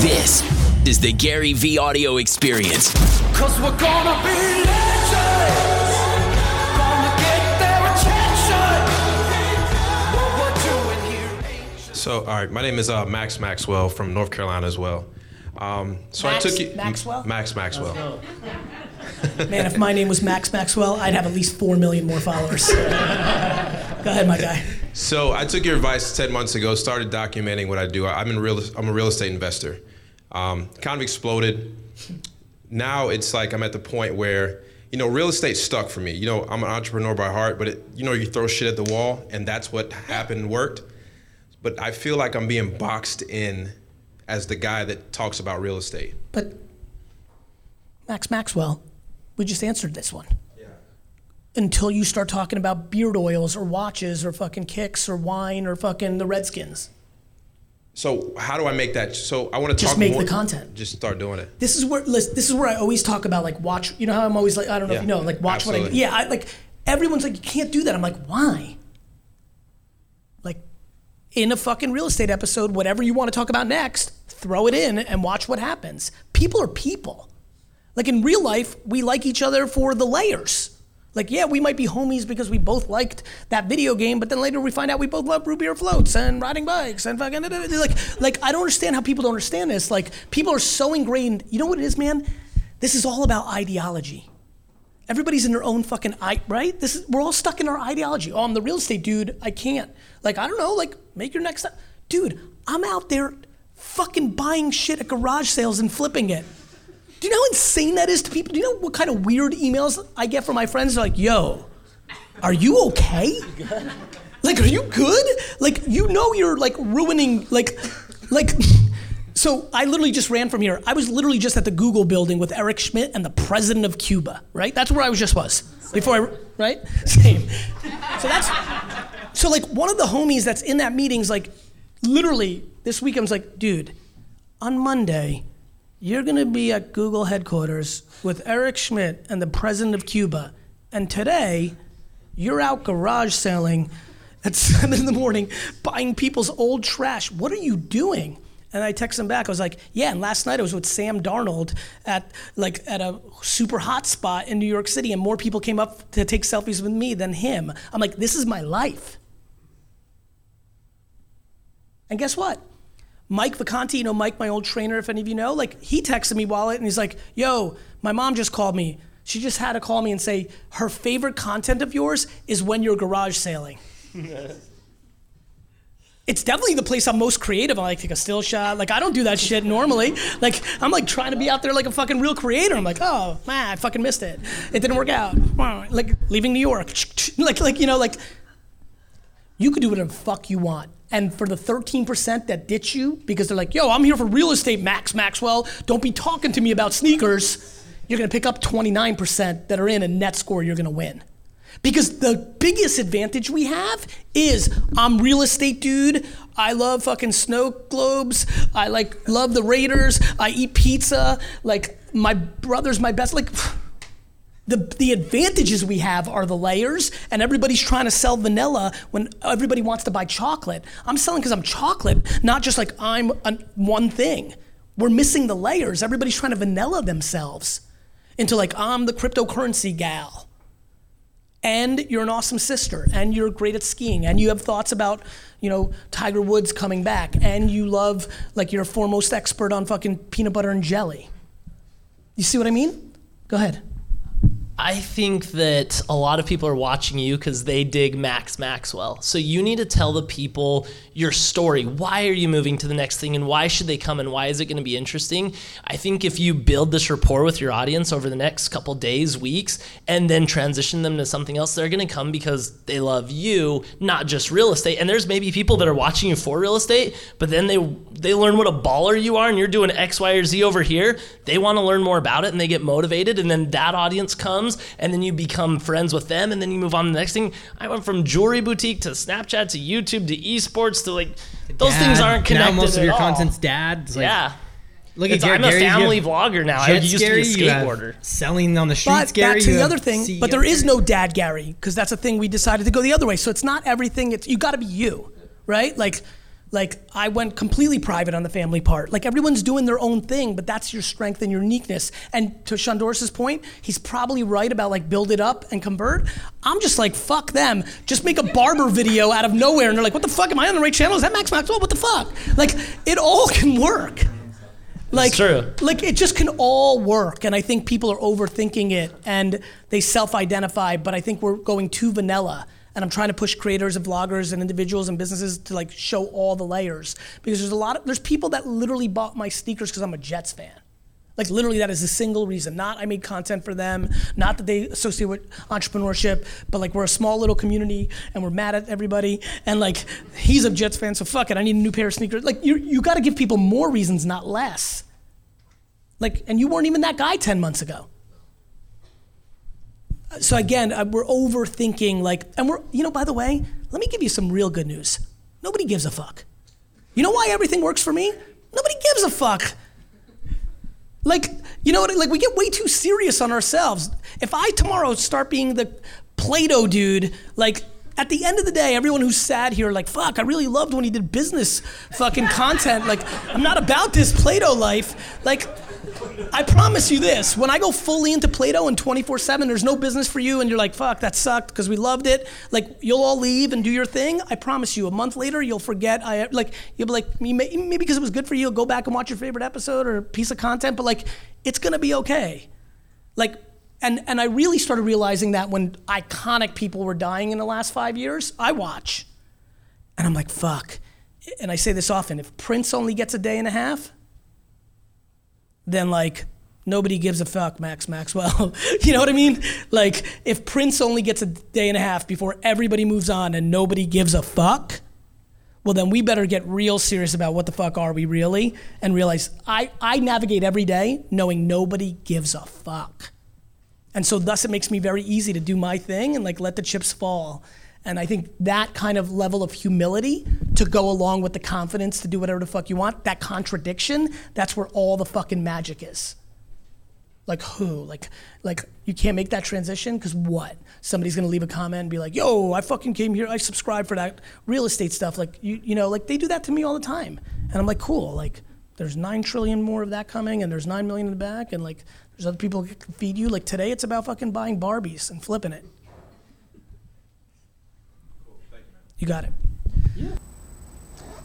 This is the GaryVee audio experience. Cause we're gonna be legends. Gonna get their attention. What we're doing here So, all right, my name is uh, Max Maxwell from North Carolina as well. Um, so Max I took you Maxwell? Max Maxwell. Man, if my name was Max Maxwell, I'd have at least four million more followers. Go ahead, my guy. So I took your advice ten months ago. Started documenting what I do. I- I'm in real. I'm a real estate investor. Um, kind of exploded. Now it's like I'm at the point where you know real estate stuck for me. You know I'm an entrepreneur by heart, but it, you know you throw shit at the wall, and that's what happened worked. But I feel like I'm being boxed in as the guy that talks about real estate. But Max Maxwell, we just answered this one. Yeah. Until you start talking about beard oils or watches or fucking kicks or wine or fucking the Redskins. So how do I make that? So I want to talk. Just make more- the content. Just start doing it. This is where listen, this is where I always talk about like watch. You know how I'm always like I don't know if you know like watch what I absolutely. yeah I, like everyone's like you can't do that. I'm like why? Like in a fucking real estate episode, whatever you want to talk about next, throw it in and watch what happens. People are people. Like in real life, we like each other for the layers. Like, yeah, we might be homies because we both liked that video game, but then later we find out we both love root beer floats and riding bikes and fucking like, like I don't understand how people don't understand this. Like, people are so ingrained. You know what it is, man? This is all about ideology. Everybody's in their own fucking i right. This is we're all stuck in our ideology. Oh, I'm the real estate dude. I can't. Like, I don't know. Like, make your next, dude. I'm out there, fucking buying shit at garage sales and flipping it. Do you know how insane that is to people? Do you know what kind of weird emails I get from my friends? They're like, yo, are you okay? Like, are you good? Like, you know you're like ruining, like, like, so I literally just ran from here. I was literally just at the Google building with Eric Schmidt and the president of Cuba, right? That's where I was just was before I, right? Same. So that's, so like one of the homies that's in that meeting's like, literally this week I was like, dude, on Monday, you're going to be at Google headquarters with Eric Schmidt and the president of Cuba. And today, you're out garage selling at seven in the morning, buying people's old trash. What are you doing? And I text him back. I was like, "Yeah." And last night I was with Sam Darnold at like at a super hot spot in New York City, and more people came up to take selfies with me than him. I'm like, "This is my life." And guess what? Mike Vacanti, you know Mike, my old trainer, if any of you know, like he texted me while it and he's like, yo, my mom just called me. She just had to call me and say her favorite content of yours is when you're garage sailing. it's definitely the place I'm most creative. I like take a still shot. Like I don't do that shit normally. Like I'm like trying to be out there like a fucking real creator. I'm like, oh man, I fucking missed it. It didn't work out. Like leaving New York. Like like you know like you could do whatever the fuck you want. And for the 13% that ditch you because they're like, yo, I'm here for real estate, Max Maxwell. Don't be talking to me about sneakers. You're gonna pick up 29% that are in a net score you're gonna win. Because the biggest advantage we have is I'm real estate dude. I love fucking snow globes. I like love the Raiders. I eat pizza. Like my brother's my best. Like the, the advantages we have are the layers, and everybody's trying to sell vanilla when everybody wants to buy chocolate. I'm selling because I'm chocolate, not just like I'm an, one thing. We're missing the layers. Everybody's trying to vanilla themselves into like, I'm the cryptocurrency gal. And you're an awesome sister, and you're great at skiing, and you have thoughts about, you know, Tiger Woods coming back, and you love, like, you're a foremost expert on fucking peanut butter and jelly. You see what I mean? Go ahead. I think that a lot of people are watching you because they dig Max Maxwell. So you need to tell the people your story. Why are you moving to the next thing and why should they come and why is it going to be interesting? I think if you build this rapport with your audience over the next couple days, weeks, and then transition them to something else, they're going to come because they love you, not just real estate. And there's maybe people that are watching you for real estate, but then they they learn what a baller you are and you're doing X, Y, or Z over here. They want to learn more about it and they get motivated and then that audience comes and then you become friends with them and then you move on to the next thing. I went from jewelry boutique to Snapchat to YouTube to esports to like those Dad. things aren't connected. Now most of at your all. content's dad. Like, yeah. Look at Gary, I'm a Gary, family have vlogger now. I Jet used to be a Gary, you have skateboarder. Selling on the streets, But Gary. back to the other thing, CEO but there is no dad Gary because that's a thing we decided to go the other way. So it's not everything. It's you got to be you, right? Like Like I went completely private on the family part. Like everyone's doing their own thing, but that's your strength and your uniqueness. And to Shondoris's point, he's probably right about like build it up and convert. I'm just like fuck them. Just make a barber video out of nowhere, and they're like, what the fuck? Am I on the right channel? Is that Max Maxwell? What the fuck? Like it all can work. Like, true. like it just can all work, and I think people are overthinking it and they self-identify. But I think we're going too vanilla, and I'm trying to push creators and vloggers and individuals and businesses to like show all the layers because there's a lot of there's people that literally bought my sneakers because I'm a Jets fan. Like literally, that is a single reason. Not I made content for them. Not that they associate with entrepreneurship, but like we're a small little community and we're mad at everybody. And like he's a Jets fan, so fuck it. I need a new pair of sneakers. Like you, you got to give people more reasons, not less. Like, and you weren't even that guy ten months ago. So again, uh, we're overthinking. Like, and we're you know. By the way, let me give you some real good news. Nobody gives a fuck. You know why everything works for me? Nobody gives a fuck. Like, you know what? Like, we get way too serious on ourselves. If I tomorrow start being the Play Doh dude, like, at the end of the day, everyone who's sad here, like, fuck, I really loved when he did business fucking content. Like, I'm not about this Play Doh life. Like, I promise you this when I go fully into Play Doh and 24 7, there's no business for you, and you're like, fuck, that sucked because we loved it. Like, you'll all leave and do your thing. I promise you, a month later, you'll forget. I Like, you'll be like, maybe because it was good for you, go back and watch your favorite episode or piece of content, but like, it's gonna be okay. Like, and, and I really started realizing that when iconic people were dying in the last five years, I watch. And I'm like, fuck. And I say this often if Prince only gets a day and a half, then like nobody gives a fuck, Max Maxwell. you know what I mean? Like if Prince only gets a day and a half before everybody moves on and nobody gives a fuck, well then we better get real serious about what the fuck are we really and realize I, I navigate every day knowing nobody gives a fuck. And so thus it makes me very easy to do my thing and like let the chips fall. And I think that kind of level of humility to go along with the confidence to do whatever the fuck you want, that contradiction, that's where all the fucking magic is. Like who? Like like you can't make that transition because what? Somebody's gonna leave a comment and be like, "Yo, I fucking came here. I subscribed for that real estate stuff." Like you you know, like they do that to me all the time, and I'm like, cool. Like there's nine trillion more of that coming, and there's nine million in the back, and like there's other people can feed you. Like today, it's about fucking buying Barbies and flipping it. You got it.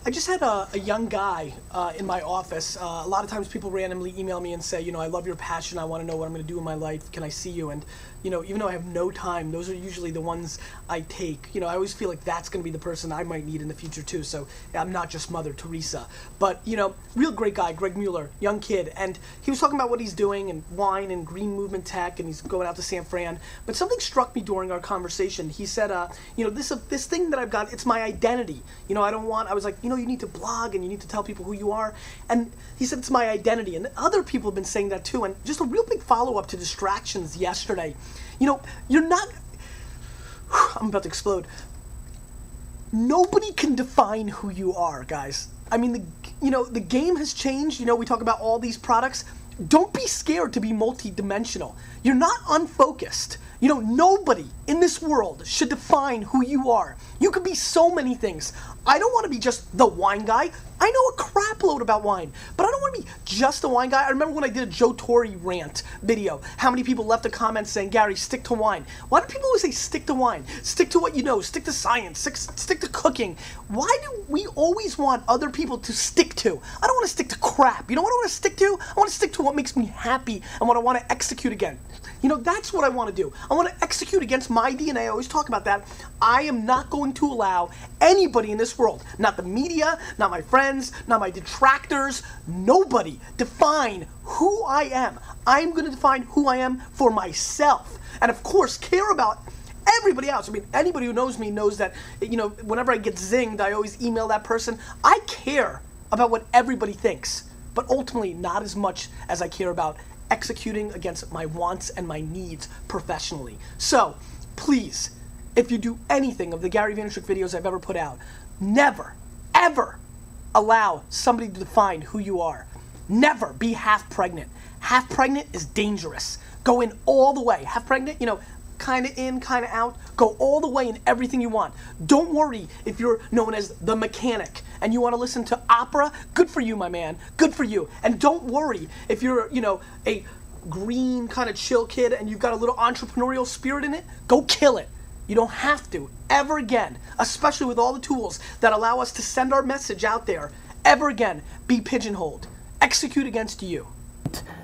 I just had a, a young guy uh, in my office. Uh, a lot of times people randomly email me and say, you know, I love your passion. I want to know what I'm going to do in my life. Can I see you? And, you know, even though I have no time, those are usually the ones I take. You know, I always feel like that's going to be the person I might need in the future too. So I'm not just Mother Teresa. But, you know, real great guy, Greg Mueller, young kid. And he was talking about what he's doing and wine and green movement tech and he's going out to San Fran. But something struck me during our conversation. He said, uh, you know, this, uh, this thing that I've got, it's my identity. You know, I don't want, I was like, you know, you need to blog and you need to tell people who you are. And he said, it's my identity. And other people have been saying that too. And just a real big follow up to distractions yesterday. You know, you're not, I'm about to explode. Nobody can define who you are, guys. I mean, the, you know, the game has changed. You know, we talk about all these products. Don't be scared to be multidimensional. You're not unfocused. You know, nobody in this world should define who you are. You could be so many things. I don't want to be just the wine guy. I know a crap load about wine, but I don't want to be just a wine guy. I remember when I did a Joe Torre rant video, how many people left a comment saying, Gary, stick to wine. Why do people always say stick to wine? Stick to what you know, stick to science, stick, stick to cooking. Why do we always want other people to stick to? I don't want to stick to crap. You know what I want to stick to? I want to stick to what makes me happy and what I want to execute again. You know, that's what I want to do. I want to execute against my DNA. I always talk about that. I am not going to allow anybody in this world, not the media, not my friends, not my detractors, nobody define who I am. I'm going to define who I am for myself. And of course, care about everybody else. I mean, anybody who knows me knows that, you know, whenever I get zinged, I always email that person. I care about what everybody thinks, but ultimately not as much as I care about executing against my wants and my needs professionally. So, please, if you do anything of the Gary Vaynerchuk videos I've ever put out, never, ever allow somebody to define who you are. Never be half pregnant. Half pregnant is dangerous. Go in all the way. Half pregnant, you know, kind of in, kind of out. Go all the way in everything you want. Don't worry if you're known as the mechanic and you want to listen to opera, good for you, my man. Good for you. And don't worry if you're, you know, a green kind of chill kid and you've got a little entrepreneurial spirit in it, go kill it. You don't have to ever again, especially with all the tools that allow us to send our message out there, ever again be pigeonholed. Execute against you.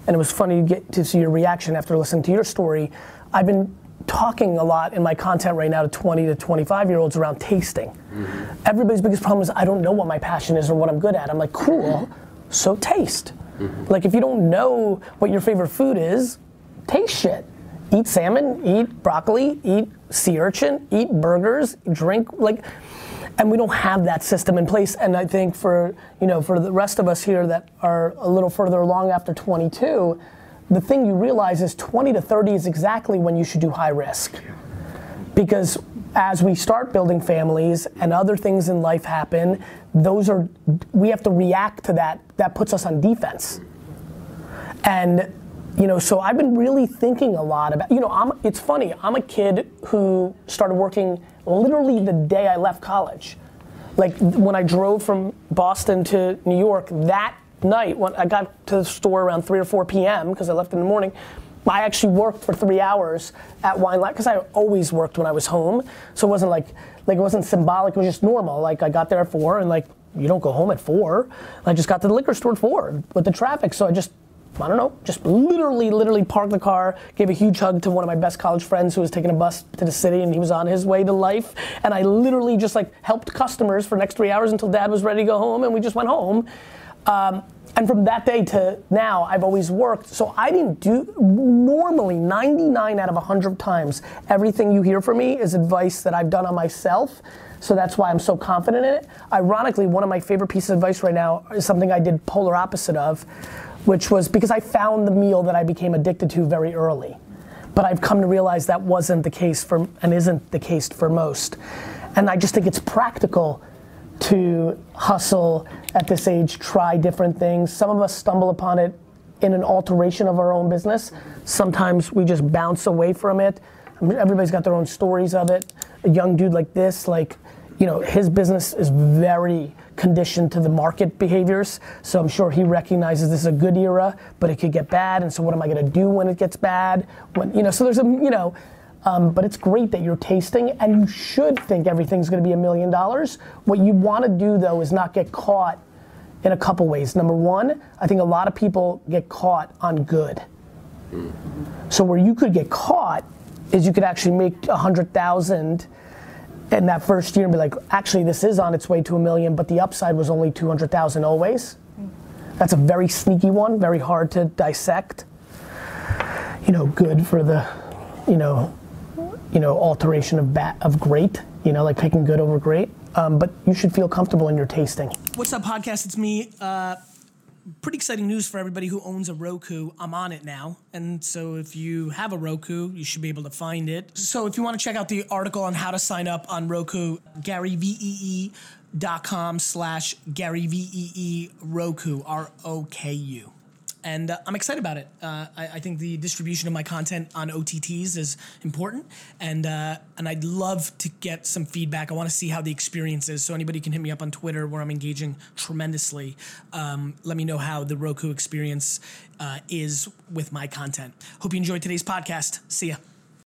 And it was funny to get to see your reaction after listening to your story. I've been talking a lot in my content right now to 20 to 25 year olds around tasting. Everybody's biggest problem is I don't know what my passion is or what I'm good at. I'm like, cool, so taste. Like if you don't know what your favorite food is, taste shit. Eat salmon, eat broccoli, eat sea urchin, eat burgers, drink like and we don't have that system in place and I think for, you know, for the rest of us here that are a little further along after 22, the thing you realize is 20 to 30 is exactly when you should do high risk. Because as we start building families and other things in life happen, those are we have to react to that. That puts us on defense. And you know, so I've been really thinking a lot about. You know, I'm. It's funny. I'm a kid who started working literally the day I left college. Like when I drove from Boston to New York that night, when I got to the store around 3 or 4 p.m. because I left in the morning. I actually worked for three hours at Wine Lab because I always worked when I was home. So it wasn't like like it wasn't symbolic. It was just normal. Like I got there at four, and like you don't go home at four. I just got to the liquor store at four with the traffic. So I just I don't know, just literally, literally parked the car, gave a huge hug to one of my best college friends who was taking a bus to the city and he was on his way to life. And I literally just like helped customers for next three hours until dad was ready to go home and we just went home. Um, and from that day to now, I've always worked. So I didn't do, normally 99 out of 100 times, everything you hear from me is advice that I've done on myself. So that's why I'm so confident in it. Ironically, one of my favorite pieces of advice right now is something I did polar opposite of, which was because I found the meal that I became addicted to very early. But I've come to realize that wasn't the case for, and isn't the case for most. And I just think it's practical to hustle at this age, try different things. Some of us stumble upon it in an alteration of our own business. Sometimes we just bounce away from it. I mean, Everybody's got their own stories of it. A young dude like this, like, you know, his business is very conditioned to the market behaviors. So I'm sure he recognizes this is a good era, but it could get bad. And so what am I going to do when it gets bad? When you know, so there's a you know, um, but it's great that you're tasting, and you should think everything's going to be a million dollars. What you want to do though is not get caught in a couple ways. Number one, I think a lot of people get caught on good. So where you could get caught is you could actually make a hundred thousand in that first year and be like, actually this is on its way to a million, but the upside was only two hundred thousand always. That's a very sneaky one, very hard to dissect. You know, good for the, you know, you know, alteration of bat of great. You know, like picking good over great. Um, but you should feel comfortable in your tasting. What's up, podcast? It's me. Uh, pretty exciting news for everybody who owns a Roku. I'm on it now. And so if you have a Roku, you should be able to find it. So if you want to check out the article on how to sign up on Roku, GaryVee.com slash GaryVee Roku, R-O-K-U. And uh, I'm excited about it. Uh, I, I think the distribution of my content on OTTs is important, and uh, and I'd love to get some feedback. I want to see how the experience is. So anybody can hit me up on Twitter, where I'm engaging tremendously. Um, let me know how the Roku experience uh, is with my content. Hope you enjoyed today's podcast. See ya.